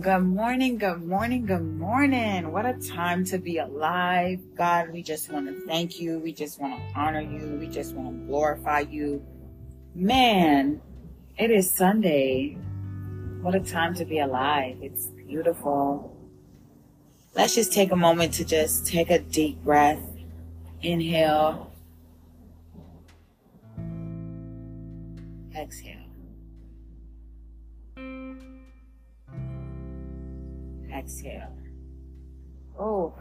Good morning, good morning, good morning. What a time to be alive. God, we just want to thank you. We just want to honor you. We just want to glorify you. Man, it is Sunday. What a time to be alive. It's beautiful. Let's just take a moment to just take a deep breath. Inhale. Exhale. Exhale. Oh,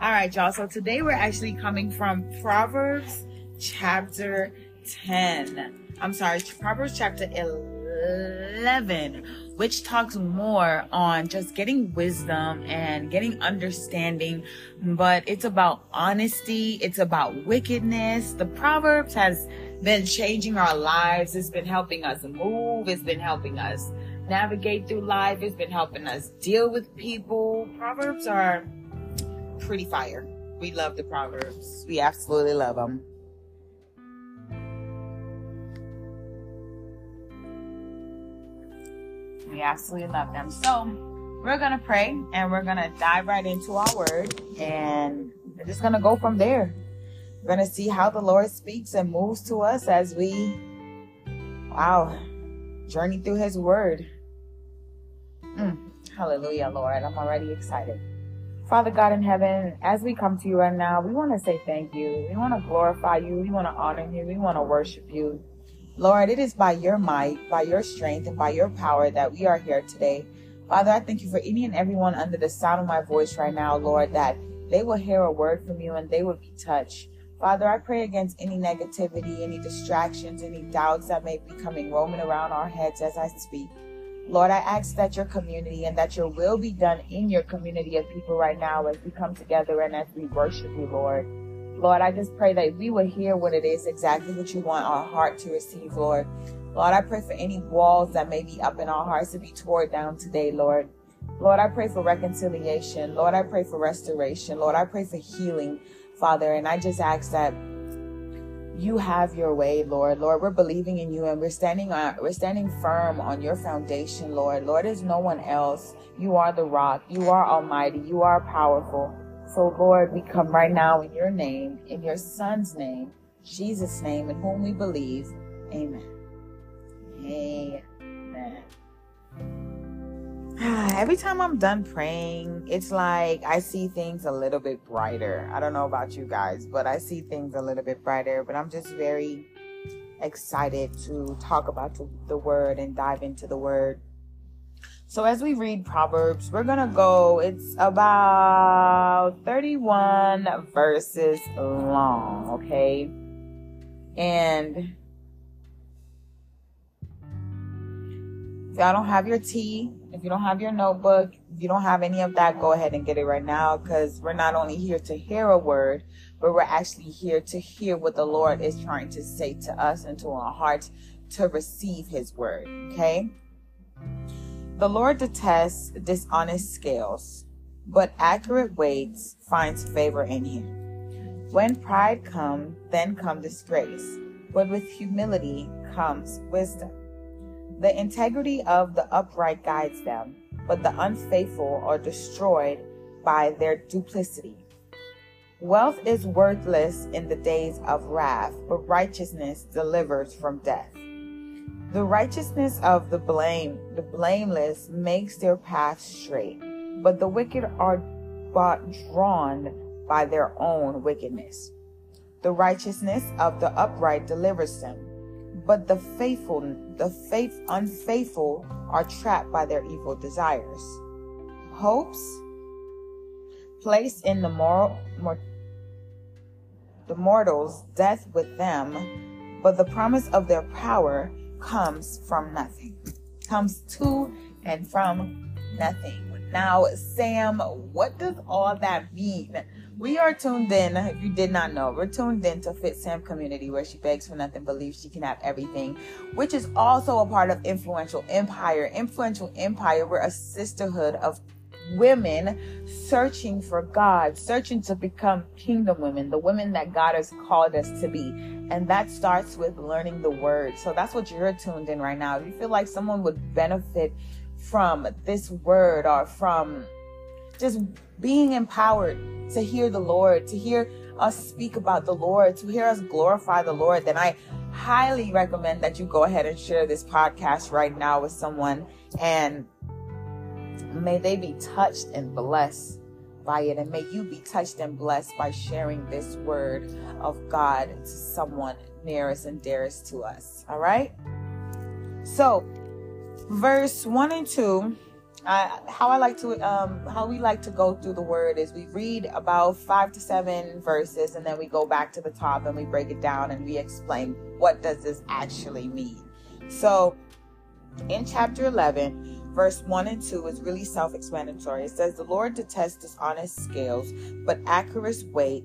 all right, y'all. So today we're actually coming from Proverbs chapter 10. I'm sorry, Proverbs chapter 11, which talks more on just getting wisdom and getting understanding. But it's about honesty. It's about wickedness. The Proverbs has been changing our lives. It's been helping us move. It's been helping us navigate through life. It's been helping us deal with people. Proverbs are pretty fire. We love the Proverbs. We absolutely love them. We absolutely love them. So we're going to pray and we're going to dive right into our word and we're just going to go from there. We're going to see how the Lord speaks and moves to us as we, wow, journey through his word. Hallelujah, Lord. I'm already excited. Father God in heaven, as we come to you right now, we want to say thank you. We want to glorify you. We want to honor you. We want to worship you. Lord, it is by your might, by your strength, and by your power that we are here today. Father, I thank you for any and everyone under the sound of my voice right now, Lord, that they will hear a word from you and they will be touched. Father, I pray against any negativity, any distractions, any doubts that may be coming roaming around our heads as I speak. Lord, I ask that your community and that your will be done in your community of people right now as we come together and as we worship you, Lord. Lord, I just pray that we will hear what it is exactly what you want our heart to receive, Lord. Lord, I pray for any walls that may be up in our hearts to be torn down today, Lord. Lord, I pray for reconciliation. Lord, I pray for restoration. Lord, I pray for healing, Father. And I just ask that you have your way, Lord. Lord, we're believing in you and we're standing on we're standing firm on your foundation, Lord. Lord, there's no one else. You are the rock. You are almighty. You are powerful. So Lord, we come right now in your name, in your son's name, Jesus' name, in whom we believe. Amen. Amen. Every time I'm done praying, it's like I see things a little bit brighter. I don't know about you guys, but I see things a little bit brighter. But I'm just very excited to talk about the, word and dive into the word. So as we read Proverbs, we're going to go, it's about 31 verses long, okay? And y'all don't have your tea, if you don't have your notebook, if you don't have any of that, go ahead and get it right now because we're not only here to hear a word, but we're actually here to hear what the Lord is trying to say to us and to our hearts to receive his word. Okay? The Lord detests dishonest scales, but accurate weights finds favor in him. When pride comes, then come disgrace, but with humility comes wisdom. The integrity of the upright guides them, but the unfaithful are destroyed by their duplicity. Wealth is worthless in the days of wrath, but righteousness delivers from death. The righteousness of the blame, the blameless makes their path straight, but the wicked are but drawn by their own wickedness. The righteousness of the upright delivers them, but the faithful, the faith unfaithful are trapped by their evil desires. Hopes placed in the moral, mor- the mortals, death with them, but the promise of their power comes from nothing, comes to and from nothing. Now, Sam, what does all that mean? We are tuned in, if you did not know, we're tuned in to Fit Sam community where she begs for nothing, believes she can have everything, which is also a part of Influential Empire. Influential Empire, we're a sisterhood of women searching for God, searching to become kingdom women, the women that God has called us to be. And that starts with learning the word. So that's what you're tuned in right now. If you feel like someone would benefit from this word or from just being empowered to hear the Lord, to hear us speak about the Lord, to hear us glorify the Lord, then I highly recommend that you go ahead and share this podcast right now with someone and may they be touched and blessed by it. And may you be touched and blessed by sharing this word of God to someone nearest and dearest to us. All right? So, verse 1 and 2 uh, how I like to, um, how we like to go through the word is we read about five to seven verses, and then we go back to the top and we break it down and we explain what does this actually mean. So, in chapter 11, verse 1 and 2 is really self explanatory. It says, The Lord detests dishonest scales, but accurate weight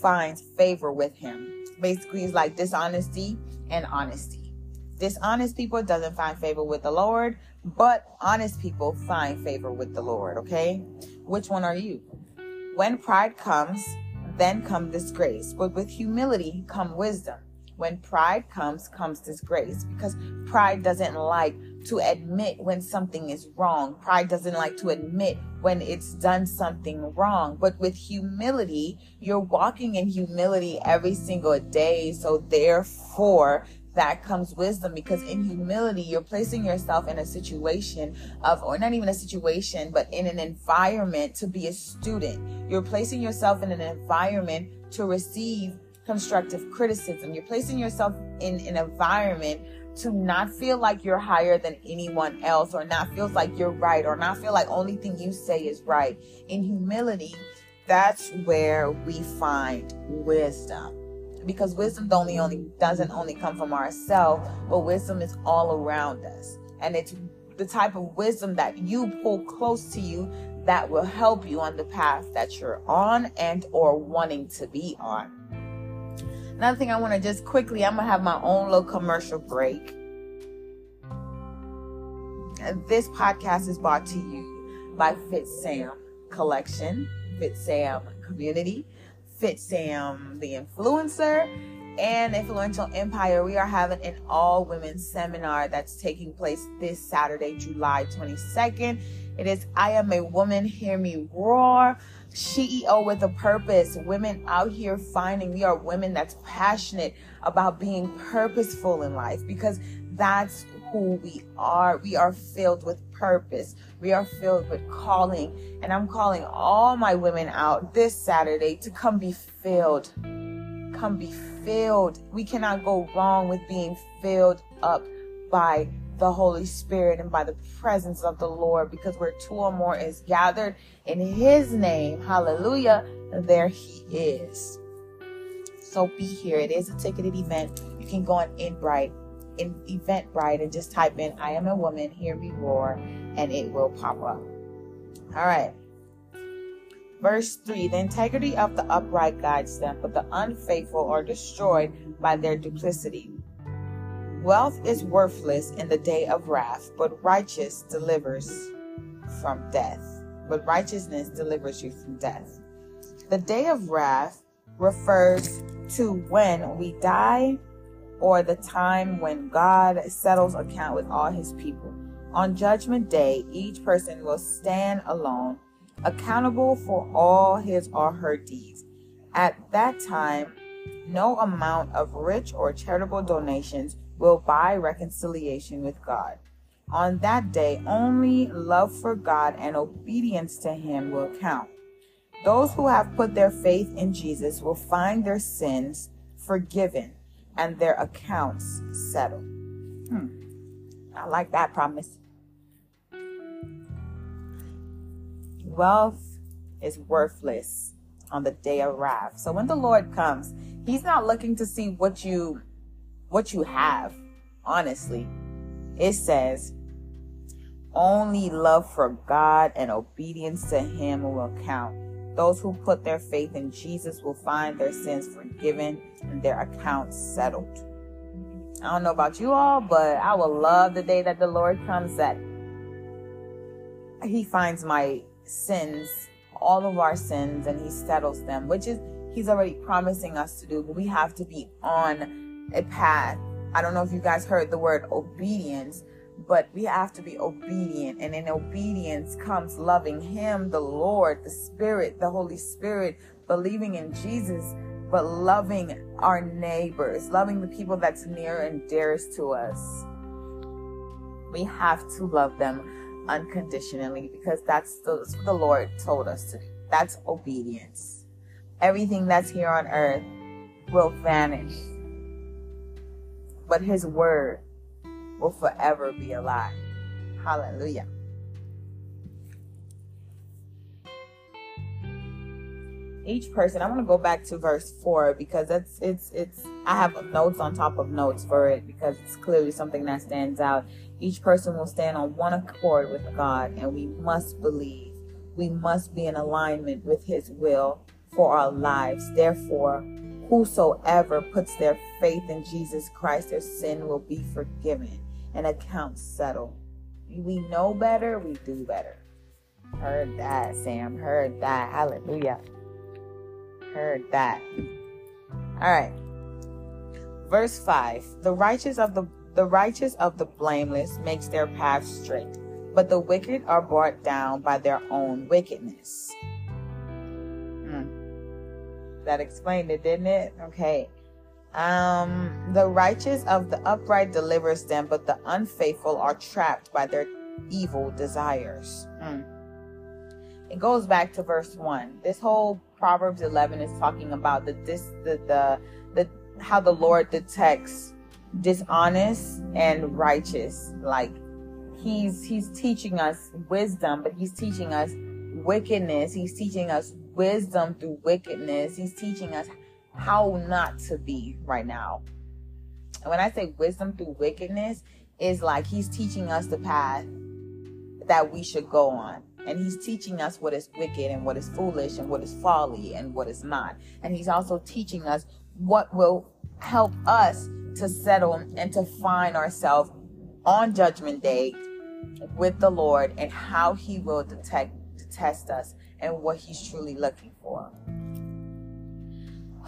finds favor with him. Basically, it's like dishonesty and honesty. Dishonest people doesn't find favor with the Lord, but honest people find favor with the Lord, okay? Which one are you? When pride comes, then come disgrace, but with humility come wisdom. When pride comes, comes disgrace because pride doesn't like to admit when something is wrong. Pride doesn't like to admit when it's done something wrong. But with humility, you're walking in humility every single day. So therefore, that comes wisdom because in humility, you're placing yourself in a situation of, or not even a situation, but in an environment to be a student. You're placing yourself in an environment to receive constructive criticism. You're placing yourself in an environment to not feel like you're higher than anyone else or not feel like you're right or not feel like only thing you say is right. In humility, that's where we find wisdom because wisdom only only doesn't only come from ourselves, but wisdom is all around us. And it's the type of wisdom that you pull close to you that will help you on the path that you're on and or wanting to be on. Another thing I want to just quickly, I'm gonna have my own little commercial break. This podcast is brought to you by Fit Sam Collection, Fit Sam Community. Fit Sam, the influencer, and Influential Empire. We are having an all women seminar that's taking place this Saturday, July 22nd. It is I Am a Woman, Hear Me Roar. CEO with a purpose. Women out here finding we are women that's passionate about being purposeful in life because that's who we are. We are filled with purpose. We are filled with calling. And I'm calling all my women out this Saturday to come be filled. Come be filled. We cannot go wrong with being filled up by the Holy Spirit and by the presence of the Lord because where two or more is gathered in His name, hallelujah, there He is. So be here. It is a ticketed event. You can go on Eventbrite in Eventbrite and just type in I am a woman, hear me roar, and it will pop up. All right. Verse 3 The integrity of the upright guides them, but the unfaithful are destroyed by their duplicity. Wealth is worthless in the day of wrath, but righteous delivers from death. But righteousness delivers you from death. The day of wrath refers to when we die or the time when God settles account with all his people. On judgment day, each person will stand alone, accountable for all his or her deeds. At that time, no amount of rich or charitable donations will buy reconciliation with God. On that day, only love for God and obedience to Him will count. Those who have put their faith in Jesus will find their sins forgiven and their accounts settled. Hmm. I like that promise. Wealth is worthless on the day of wrath. So when the Lord comes, he's not looking to see what you what you have. Honestly, it says only love for God and obedience to him will count. Those who put their faith in Jesus will find their sins forgiven and their accounts settled. I don't know about you all, but I will love the day that the Lord comes that He finds my sins, all of our sins, and He settles them, which is He's already promising us to do, but we have to be on a path. I don't know if you guys heard the word obedience, but we have to be obedient. And in obedience comes loving Him, the Lord, the Spirit, the Holy Spirit, believing in Jesus, but loving our neighbors, loving the people that's near and dearest to us. We have to love them unconditionally because that's, the, that's what the Lord told us to do. That's obedience. Everything that's here on earth will vanish, but His word will forever be alive. Hallelujah. Each person, I'm to go back to verse 4 because that's it's it's I have notes on top of notes for it because it's clearly something that stands out. Each person will stand on one accord with God and we must believe. We must be in alignment with his will for our lives. Therefore, whosoever puts their faith in Jesus Christ, their sin will be forgiven and accounts settled. We know better, we do better. Heard that, Sam. Heard that. Hallelujah. Heard that. All right. Verse 5. The righteous of the the righteous of the blameless makes their path straight, but the wicked are brought down by their own wickedness. Hmm. That explained it, didn't it? Okay. Um, the righteous of the upright delivers them, but the unfaithful are trapped by their evil desires. Mm. It goes back to verse one. This whole Proverbs 11 is talking about the this the the, the how the Lord detects dishonest and righteous. Like he's he's teaching us wisdom, but he's teaching us wickedness. He's teaching us wisdom through wickedness. He's teaching us how not to be right now. And when I say wisdom through wickedness, is like he's teaching us the path that we should go on. And he's teaching us what is wicked and what is foolish and what is folly and what is not. And he's also teaching us what will help us to settle and to find ourselves on judgment day with the Lord and how he will detect test us and what he's truly looking for.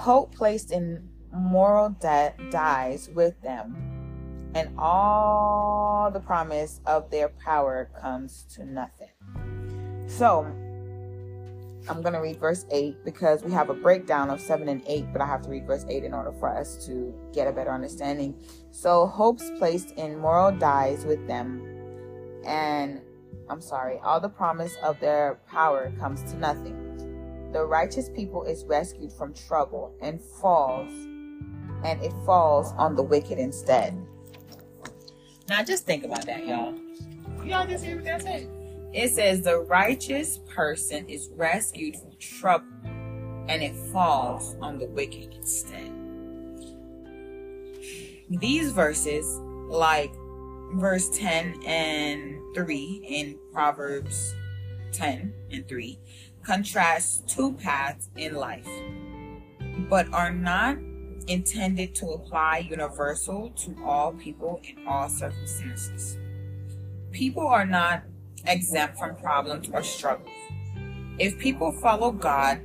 Hope placed in moral debt dies with them, and all the promise of their power comes to nothing. So, I'm going to read verse 8 because we have a breakdown of 7 and 8, but I have to read verse 8 in order for us to get a better understanding. So, hopes placed in moral dies with them, and I'm sorry, all the promise of their power comes to nothing. The righteous people is rescued from trouble and falls, and it falls on the wicked instead. Now just think about that, y'all. Y'all just hear what that said? It says the righteous person is rescued from trouble, and it falls on the wicked instead. These verses, like verse 10 and 3 in Proverbs 10 and 3, contrast two paths in life, but are not intended to apply universal to all people in all circumstances. People are not exempt from problems or struggles. If people follow God,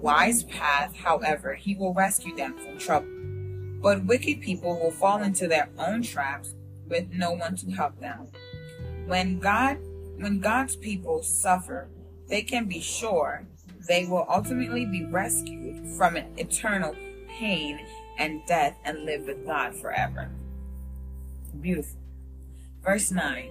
wise path, however, he will rescue them from trouble. But wicked people will fall into their own traps with no one to help them. When God when God's people suffer they can be sure they will ultimately be rescued from an eternal pain and death and live with God forever. Beautiful. Verse 9.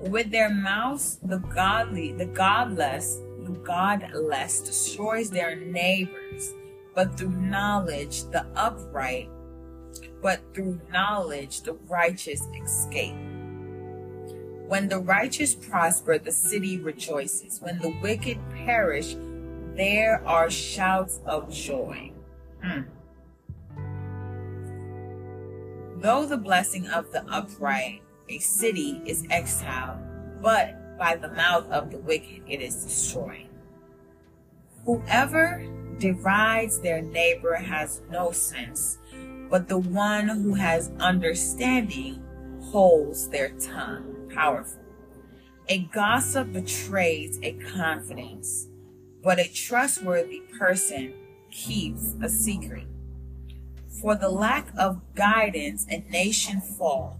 With their mouths, the godly, the godless, the godless destroys their neighbors, but through knowledge, the upright, but through knowledge, the righteous escape. When the righteous prosper, the city rejoices. When the wicked perish, there are shouts of joy. Hmm. Though the blessing of the upright, a city is exiled, but by the mouth of the wicked it is destroyed. Whoever derides their neighbor has no sense, but the one who has understanding holds their tongue powerful. A gossip betrays a confidence, but a trustworthy person keeps a secret. For the lack of guidance, a nation fall,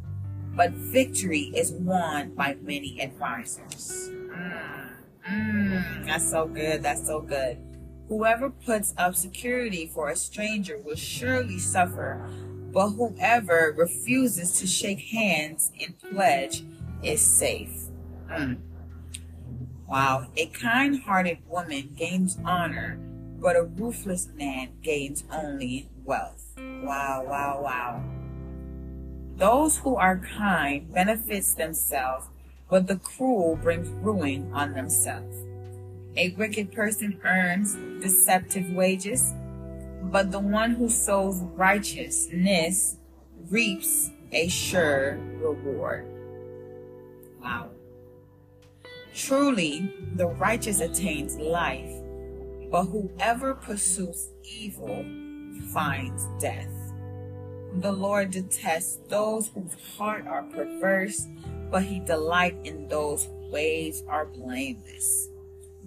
but victory is won by many advisors. Mm, mm, that's so good. That's so good. Whoever puts up security for a stranger will surely suffer, but whoever refuses to shake hands in pledge is safe. Mm. Wow. A kind hearted woman gains honor, but a ruthless man gains only wealth. Wow, wow, wow. Those who are kind benefits themselves, but the cruel brings ruin on themselves. A wicked person earns deceptive wages, but the one who sows righteousness reaps a sure reward. Wow. Truly, the righteous attains life, but whoever pursues evil finds death. The Lord detests those whose heart are perverse, but he delights in those whose ways are blameless.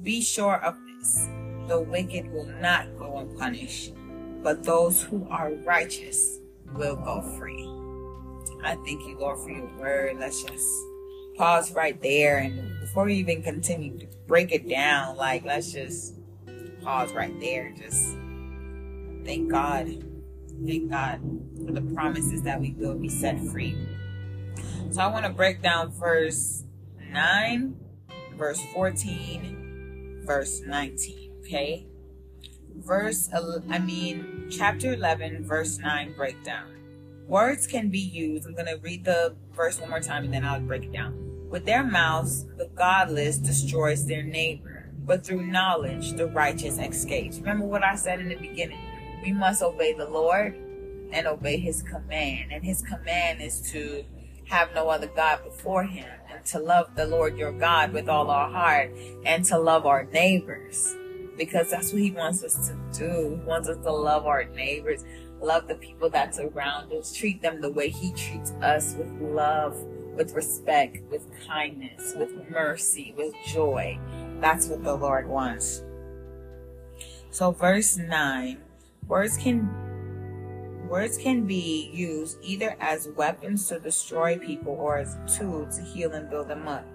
Be sure of this the wicked will not go unpunished, but those who are righteous will go free. I thank you, Lord, for your word. Let's just pause right there. And before we even continue to break it down, like, let's just pause right there just thank God. Thank God for the promises that we will be set free. So I want to break down verse 9, verse 14, verse 19. Okay? Verse, I mean, chapter 11, verse 9 breakdown. Words can be used. I'm going to read the verse one more time and then I'll break it down. With their mouths, the godless destroys their neighbor, but through knowledge, the righteous escapes. Remember what I said in the beginning. We must obey the Lord and obey his command. And his command is to have no other God before him and to love the Lord your God with all our heart and to love our neighbors because that's what he wants us to do. He wants us to love our neighbors, love the people that's around us, treat them the way he treats us with love, with respect, with kindness, with mercy, with joy. That's what the Lord wants. So verse 9, words can words can be used either as weapons to destroy people or as a tool to heal and build them up.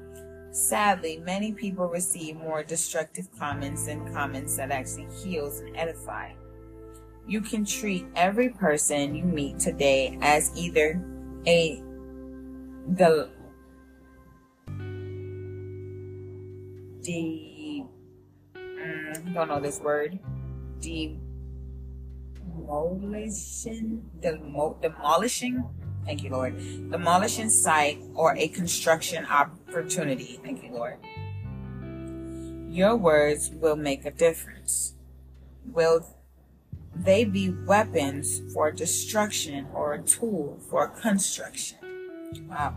Sadly, many people receive more destructive comments than comments that actually heals and edify. You can treat every person you meet today as either a the the mm, don't know this word demolition demo, demolishing? Thank you lord. Demolishing site or a construction opportunity. Thank you lord. Your words will make a difference. Will they be weapons for destruction or a tool for construction Wow.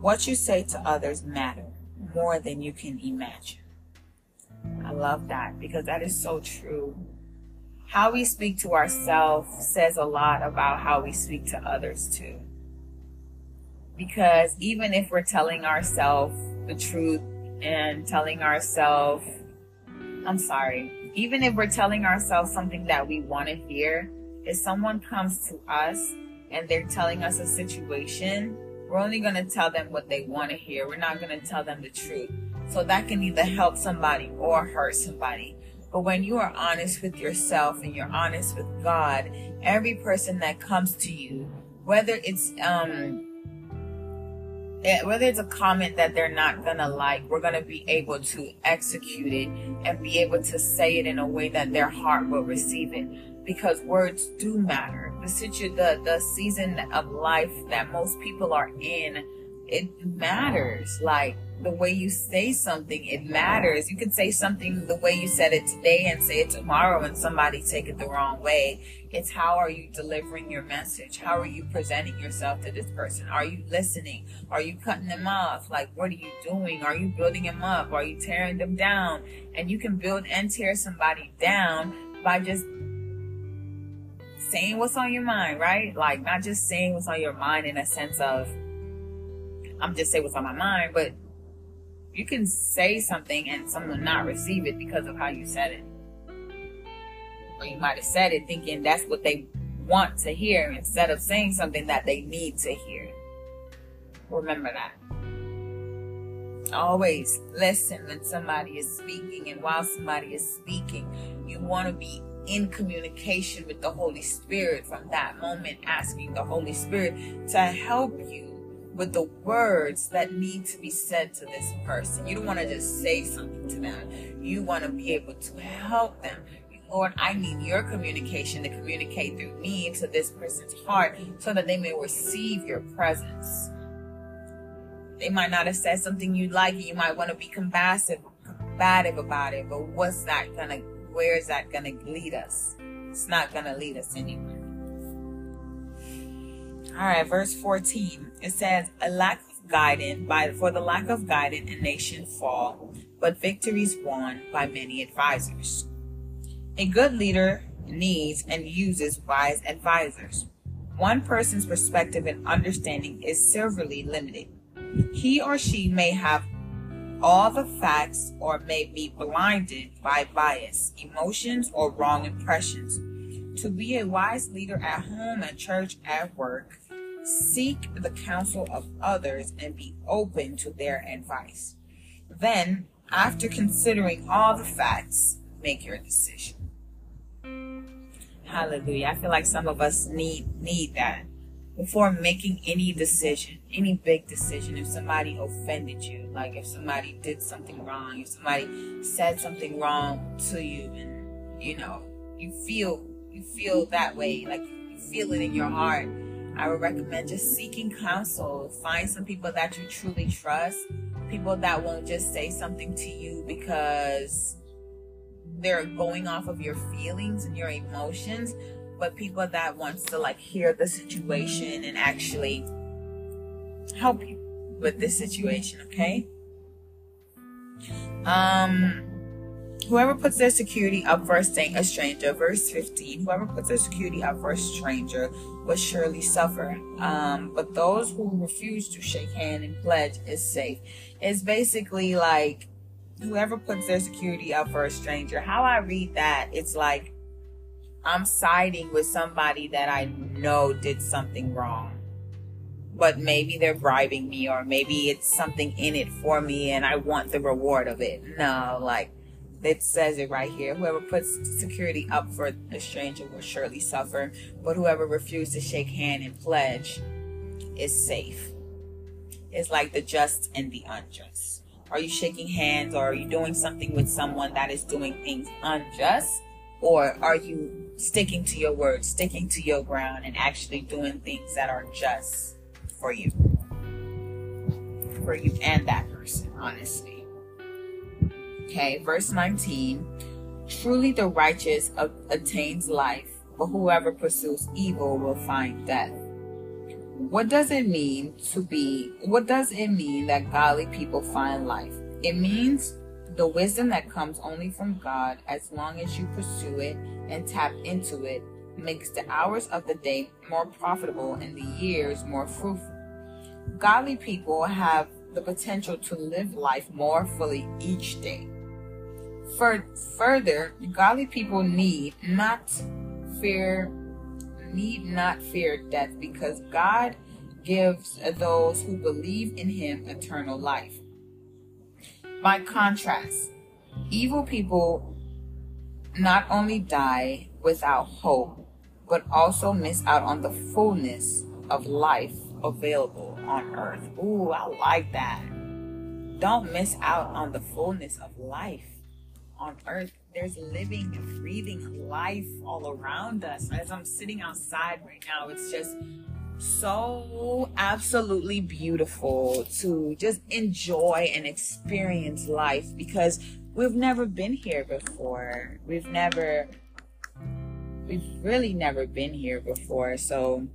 What you say to others matter more than you can imagine. I love that because that is so true. How we speak to ourselves says a lot about how we speak to others too. Because even if we're telling ourselves the truth and telling ourselves, I'm sorry, even if we're telling ourselves something that we want to hear, if someone comes to us and they're telling us a situation, we're only going to tell them what they want to hear. We're not going to tell them the truth. So that can either help somebody or hurt somebody. But when you are honest with yourself and you're honest with God, every person that comes to you, whether it's um whether it's a comment that they're not gonna like, we're gonna be able to execute it and be able to say it in a way that their heart will receive it because words do matter. The situ the, the season of life that most people are in, it matters. Like the way you say something, it matters. You can say something the way you said it today and say it tomorrow and somebody take it the wrong way. It's how are you delivering your message? How are you presenting yourself to this person? Are you listening? Are you cutting them off? Like what are you doing? Are you building them up? Are you tearing them down? And you can build and tear somebody down by just saying what's on your mind, right? Like not just saying what's on your mind in a sense of I'm just saying what's on my mind, but you can say something and someone not receive it because of how you said it. Or you might have said it thinking that's what they want to hear instead of saying something that they need to hear. Remember that. Always listen when somebody is speaking, and while somebody is speaking, you want to be in communication with the Holy Spirit from that moment, asking the Holy Spirit to help you with the words that need to be said to this person. You don't want to just say something to them, you want to be able to help them. Lord, I need your communication to communicate through me to this person's heart so that they may receive your presence. They might not have said something you like, and you might want to be combative, combative about it, but what's that gonna, where is that gonna lead us? It's not gonna lead us anywhere. All right, verse 14. It says, A lack of guidance, by for the lack of guidance, a nation fall, but victories won by many advisors. A good leader needs and uses wise advisors. One person's perspective and understanding is severely limited. He or she may have all the facts or may be blinded by bias, emotions, or wrong impressions. To be a wise leader at home, at church, at work, seek the counsel of others and be open to their advice. Then, after considering all the facts, make your decision. Hallelujah. I feel like some of us need need that before making any decision, any big decision. If somebody offended you, like if somebody did something wrong, if somebody said something wrong to you, and you know you feel you feel that way, like you feel it in your heart. I would recommend just seeking counsel. Find some people that you truly trust, people that won't just say something to you because they're going off of your feelings and your emotions, but people that wants to like hear the situation and actually help you with this situation, okay? Um whoever puts their security up for a stranger, verse 15, whoever puts their security up for a stranger will surely suffer. Um, but those who refuse to shake hand and pledge is safe. It's basically like whoever puts their security up for a stranger, how I read that, it's like I'm siding with somebody that I know did something wrong. But maybe they're bribing me, or maybe it's something in it for me and I want the reward of it. No, like it says it right here. Whoever puts security up for a stranger will surely suffer, but whoever refuses to shake hand and pledge is safe. It's like the just and the unjust. Are you shaking hands or are you doing something with someone that is doing things unjust? Or are you sticking to your word, sticking to your ground, and actually doing things that are just for you? For you and that person, honestly. Okay, verse 19. Truly the righteous attains life, but whoever pursues evil will find death. What does it mean to be, what does it mean that godly people find life? It means the wisdom that comes only from God as long as you pursue it and tap into it makes the hours of the day more profitable and the years more fruitful. Godly people have the potential to live life more fully each day. For, further, godly people need not fear need not fear death because God gives those who believe in him eternal life. By contrast, evil people not only die without hope, but also miss out on the fullness of life available on earth. Ooh, I like that. Don't miss out on the fullness of life on earth there's living and breathing life all around us. As I'm sitting outside right now, it's just so absolutely beautiful to just enjoy and experience life because we've never been here before. We've never, we've really never been here before. So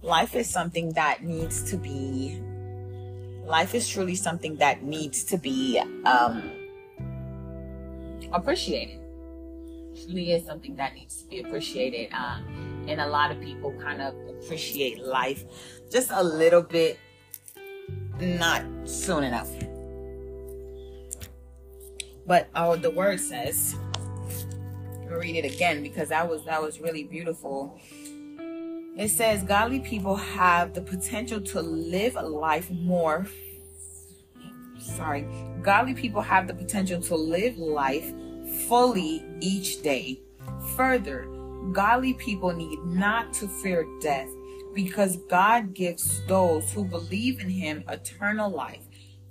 life is something that needs to be, life is truly something that needs to be, um, appreciated. It really is something that needs to be appreciated. Um, and a lot of people kind of appreciate life just a little bit, not soon enough. But oh, the word says, read it again because that was that was really beautiful. It says godly people have the potential to live a life more. Sorry, godly people have the potential to live life fully each day. Further, godly people need not to fear death because God gives those who believe in him eternal life.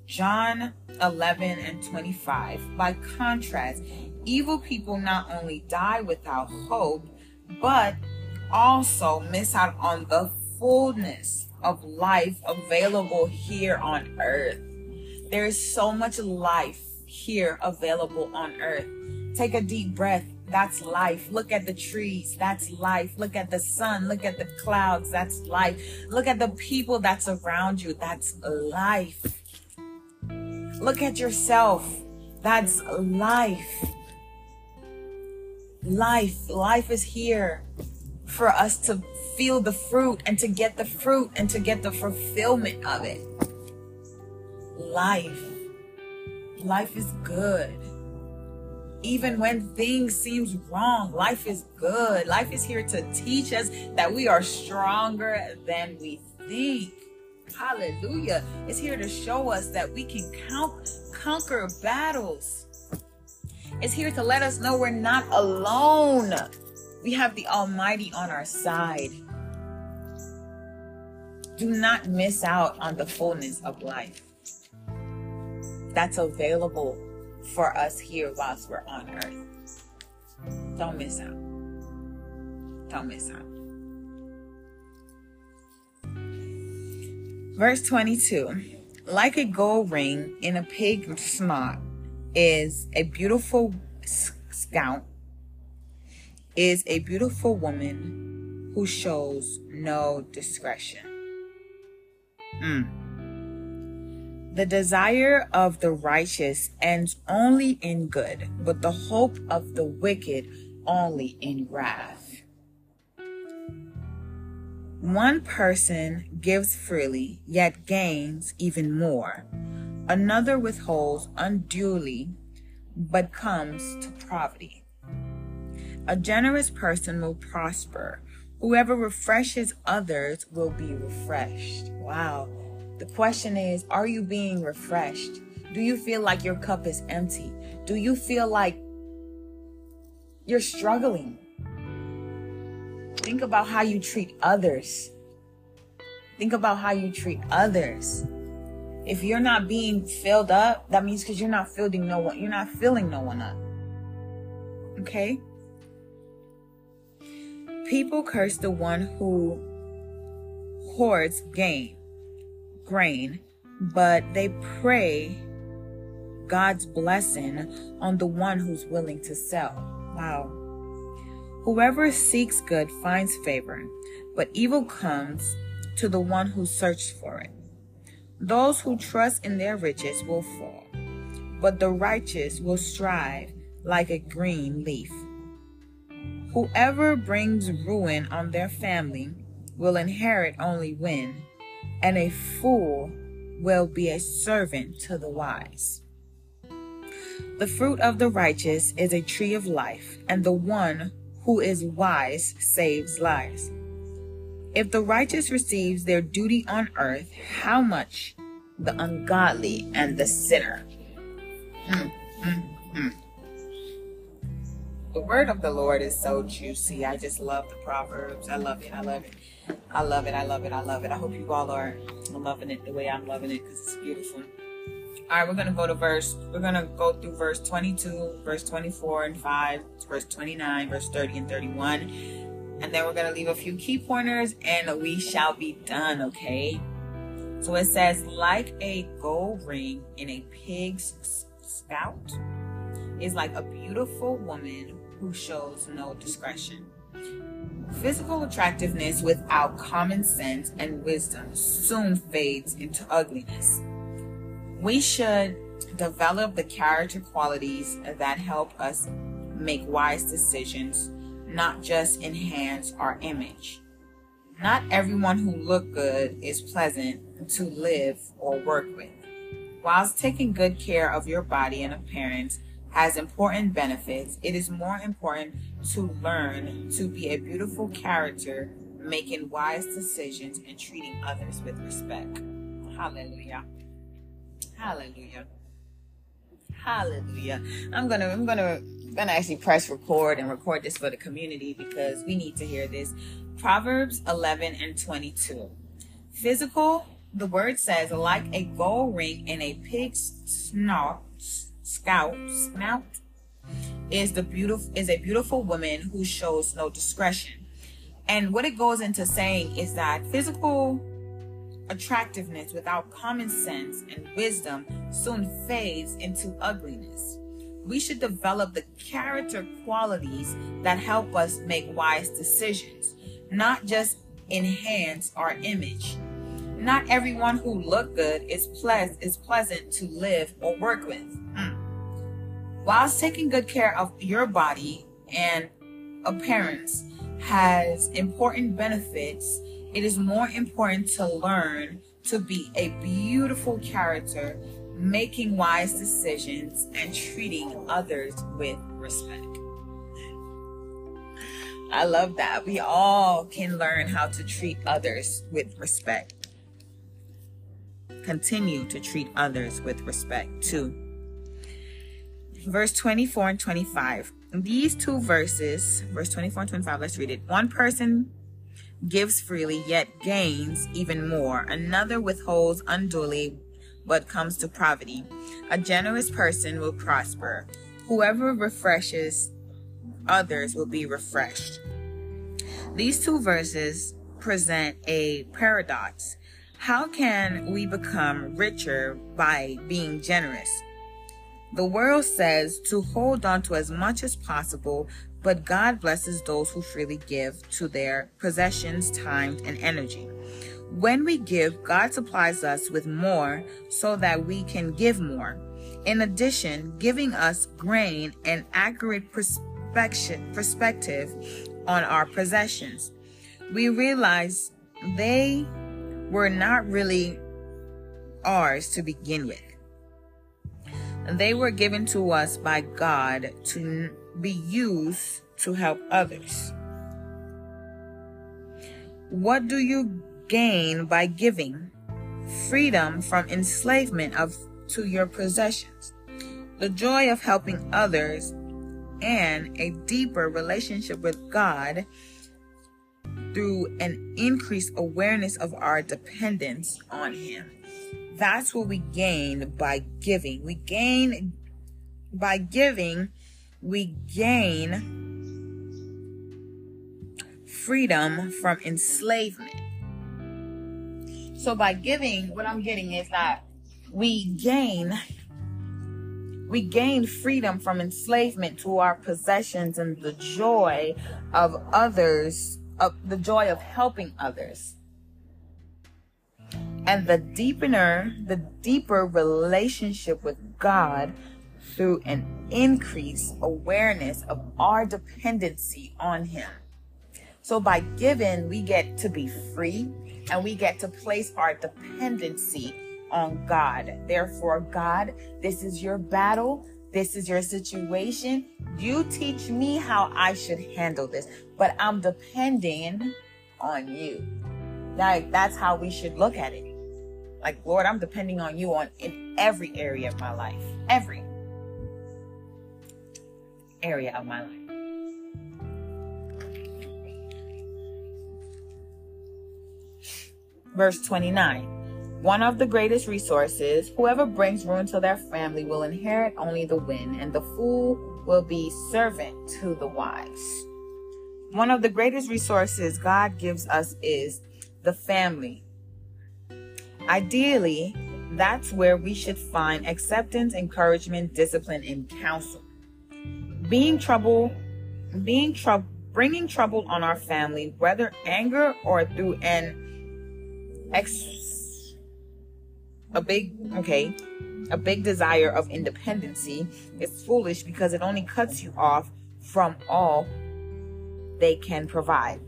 John 11 and 25. By contrast, evil people not only die without hope, but also miss out on the fullness of life available here on earth. There is so much life here available on earth. Take a deep breath. That's life. Look at the trees. That's life. Look at the sun. Look at the clouds. That's life. Look at the people that's around you. That's life. Look at yourself. That's life. Life. Life is here for us to feel the fruit and to get the fruit and to get the fulfillment of it. Life. Life is good. Even when things seems wrong, life is good. Life is here to teach us that we are stronger than we think. Hallelujah. It's here to show us that we can count, conquer battles. It's here to let us know we're not alone. We have the Almighty on our side. Do not miss out on the fullness of life that's available for us here whilst we're on earth. Don't miss out. Don't miss out. Verse 22 Like a gold ring in a pig's snout is a beautiful scout, is a beautiful woman who shows no discretion. Mm. The desire of the righteous ends only in good, but the hope of the wicked only in wrath. One person gives freely, yet gains even more. Another withholds unduly, but comes to poverty. A generous person will prosper. Whoever refreshes others will be refreshed. Wow. The question is, are you being refreshed? Do you feel like your cup is empty? Do you feel like you're struggling? Think about how you treat others. Think about how you treat others. If you're not being filled up, that means because you're not filling no one, you're not filling no one up. Okay? People curse the one who hoards gain grain, but they pray God's blessing on the one who's willing to sell. Wow. Whoever seeks good finds favor, but evil comes to the one who searches for it. Those who trust in their riches will fall, but the righteous will strive like a green leaf. Whoever brings ruin on their family will inherit only wind and a fool will be a servant to the wise. The fruit of the righteous is a tree of life, and the one who is wise saves lives. If the righteous receives their duty on earth, how much the ungodly and the sinner? Mm, mm, mm. The word of the Lord is so juicy. I just love the Proverbs. I love it. I love it. I love it. I love it. I love it. I hope you all are loving it the way I'm loving it because it's beautiful. All right, we're going to go to verse, we're going to go through verse 22, verse 24 and 5, verse 29, verse 30 and 31. And then we're going to leave a few key pointers and we shall be done, okay? So it says, like a gold ring in a pig's spout is like a beautiful woman who shows no discretion. Physical attractiveness without common sense and wisdom soon fades into ugliness. We should develop the character qualities that help us make wise decisions, not just enhance our image. Not everyone who look good is pleasant to live or work with. Whilst taking good care of your body and appearance has important benefits, it is more important to learn to be a beautiful character making wise decisions, and treating others with respect. Hallelujah. Hallelujah. Hallelujah. I'm gonna I'm gonna I'm gonna actually press record and record this for the community because we need to hear this. Proverbs 11 and 22. Physical, the word says, like a gold ring in a pig's snout, scout, snout, is the beautiful is a beautiful woman who shows no discretion. And what it goes into saying is that physical attractiveness without common sense and wisdom soon fades into ugliness. We should develop the character qualities that help us make wise decisions, not just enhance our image. Not everyone who look good is, ple- is pleasant to live or work with. Mm. Whilst taking good care of your body and appearance has important benefits, it is more important to learn to be a beautiful character, making wise decisions, and treating others with respect. I love that. We all can learn how to treat others with respect. Continue to treat others with respect too. Verse 24 and 25. These two verses, verse 24 and 25, let's read it. One person gives freely, yet gains even more. Another withholds unduly, but comes to poverty. A generous person will prosper. Whoever refreshes others will be refreshed. These two verses present a paradox. How can we become richer by being generous? The world says to hold on to as much as possible, but God blesses those who freely give to their possessions, time, and energy. When we give, God supplies us with more so that we can give more. In addition, giving us grain and accurate perspective on our possessions. We realize they were not really ours to begin with. They were given to us by God to be used to help others. What do you gain by giving? Freedom from enslavement of to your possessions, the joy of helping others, and a deeper relationship with God through an increased awareness of our dependence on Him. That's what we gain by giving. We gain by giving we gain freedom from enslavement. So by giving, what I'm getting is that we gain we gain freedom from enslavement to our possessions and the joy of others, of the joy of helping others. And the deepener, the deeper relationship with God through an increased awareness of our dependency on Him. So by giving, we get to be free and we get to place our dependency on God. Therefore, God, this is your battle. This is your situation. You teach me how I should handle this, but I'm depending on you. Like that's how we should look at it. Like, Lord, I'm depending on you on in every area of my life. Every area of my life. Verse 29. One of the greatest resources, whoever brings ruin to their family will inherit only the wind, and the fool will be servant to the wise. One of the greatest resources God gives us is the family. Ideally, that's where we should find acceptance, encouragement, discipline, and counsel being trouble, being trouble, bringing trouble on our family, whether anger or through an ex, a big, okay, a big desire of independency is foolish because it only cuts you off from all they can provide.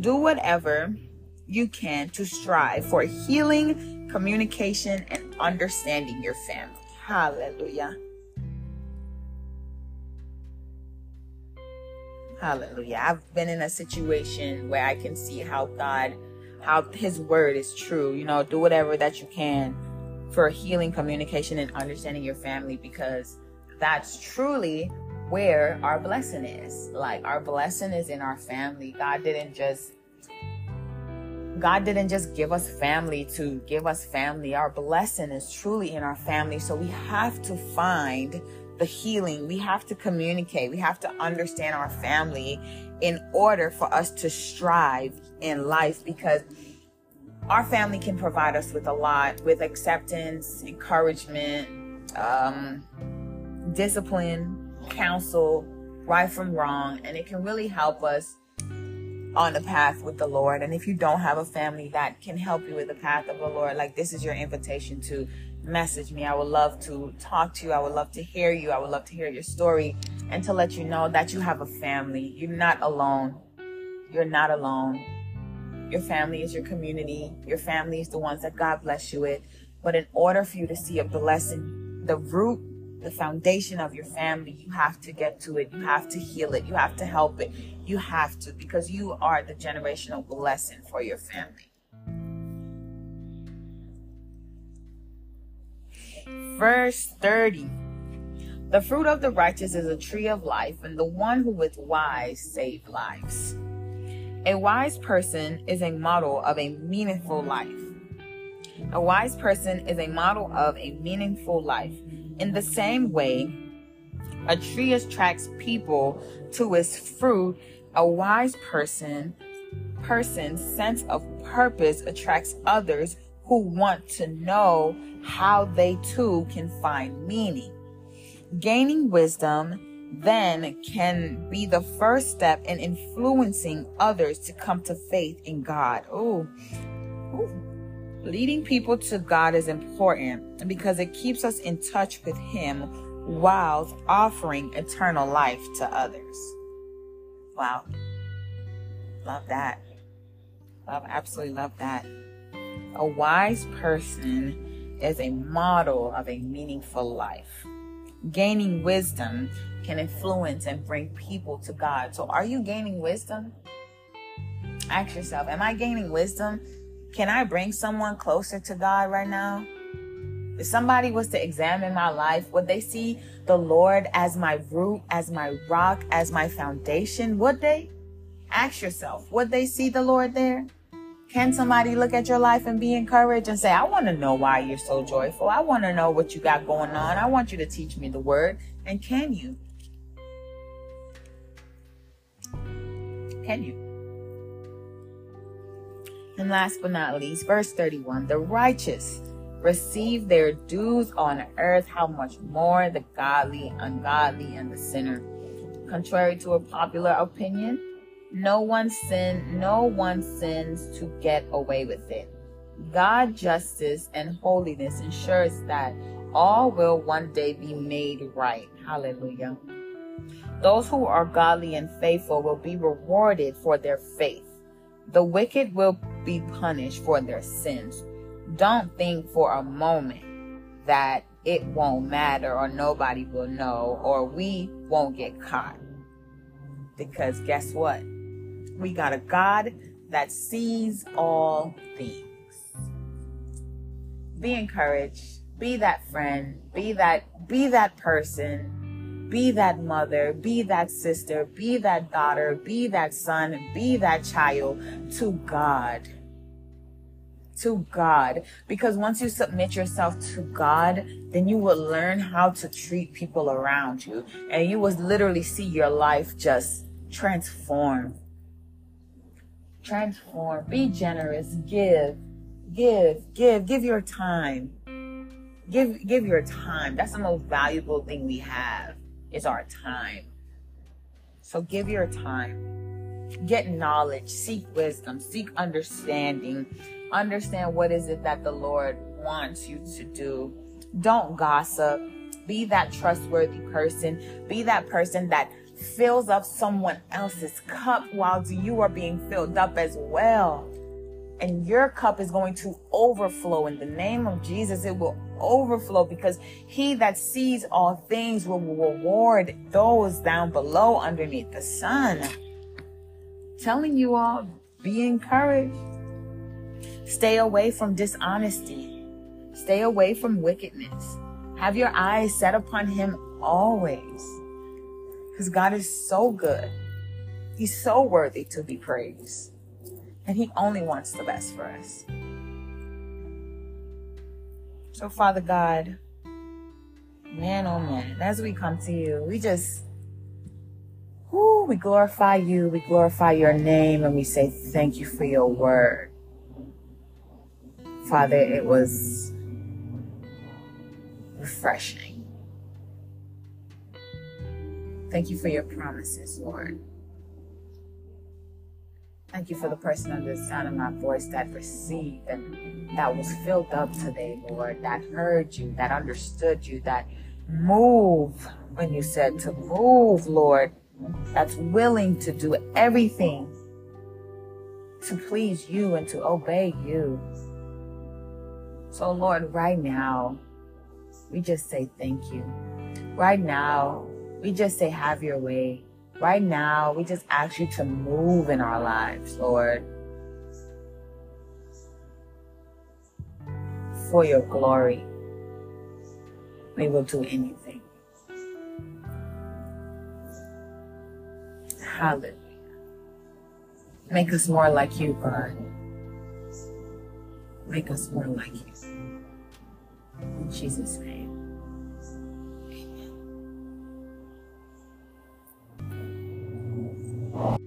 Do whatever you can to strive for healing, communication, and understanding your family. Hallelujah. Hallelujah. I've been in a situation where I can see how God, how His word is true. You know, do whatever that you can for healing communication and understanding your family because that's truly where our blessing is. Like our blessing is in our family. God didn't just God didn't just give us family to give us family. Our blessing is truly in our family. So we have to find the healing. We have to communicate. We have to understand our family in order for us to strive in life because our family can provide us with a lot with acceptance, encouragement, um, discipline, counsel, right from wrong, and it can really help us on the path with the Lord. And if you don't have a family that can help you with the path of the Lord, like this is your invitation to message me. I would love to talk to you. I would love to hear you. I would love to hear your story and to let you know that you have a family. You're not alone. You're not alone. Your family is your community. Your family is the ones that God bless you with. But in order for you to see a blessing, the root, the foundation of your family, you have to get to it. You have to heal it. You have to help it. You have to because you are the generational blessing for your family. Verse 30. The fruit of the righteous is a tree of life, and the one who is wise save lives. A wise person is a model of a meaningful life. A wise person is a model of a meaningful life. In the same way, a tree attracts people to its fruit. A wise person person's sense of purpose attracts others who want to know how they too can find meaning. Gaining wisdom then can be the first step in influencing others to come to faith in God. Ooh. Ooh. Leading people to God is important because it keeps us in touch with Him while offering eternal life to others. Wow. Love that. Love, absolutely love that. A wise person is a model of a meaningful life. Gaining wisdom can influence and bring people to God. So, are you gaining wisdom? Ask yourself, am I gaining wisdom? Can I bring someone closer to God right now? If somebody was to examine my life, would they see the Lord as my root, as my rock, as my foundation? Would they? Ask yourself, would they see the Lord there? Can somebody look at your life and be encouraged and say, I want to know why you're so joyful. I want to know what you got going on. I want you to teach me the word. And can you? Can you? And last but not least, verse 31 the righteous receive their dues on earth, how much more the godly, ungodly, and the sinner. Contrary to a popular opinion, no one sin, no one sins to get away with it. God justice and holiness ensures that all will one day be made right. Hallelujah. Those who are godly and faithful will be rewarded for their faith. The wicked will be punished for their sins. Don't think for a moment that it won't matter or nobody will know or we won't get caught. Because guess what? We got a God that sees all things. Be encouraged. Be that friend. Be that be that person be that mother, be that sister, be that daughter, be that son, be that child to God. To God. Because once you submit yourself to God, then you will learn how to treat people around you. And you will literally see your life just transform. Transform. Be generous. Give. Give. Give. Give your time. Give give your time. That's the most valuable thing we have is our time. So give your time. Get knowledge, seek wisdom, seek understanding. Understand what is it that the Lord wants you to do. Don't gossip. Be that trustworthy person. Be that person that fills up someone else's cup while you are being filled up as well. And your cup is going to overflow in the name of Jesus. It will overflow because he that sees all things will reward those down below underneath the sun. Telling you all, be encouraged. Stay away from dishonesty. Stay away from wickedness. Have your eyes set upon him always. Because God is so good. He's so worthy to be praised. And he only wants the best for us. So, Father God, man, oh man, as we come to you, we just, whoo, we glorify you, we glorify your name, and we say thank you for your word. Father, it was refreshing. Thank you for your promises, Lord. Thank you for the person under the sound of my voice that received and that was filled up today, Lord, that heard you, that understood you, that move when you said to move, Lord, that's willing to do everything to please you and to obey you. So, Lord, right now, we just say thank you. Right now, we just say have your way. Right now, we just ask you to move in our lives, Lord. For your glory, we will do anything. Hallelujah. Make us more like you, God. Make us more like you, In Jesus' name. Amen.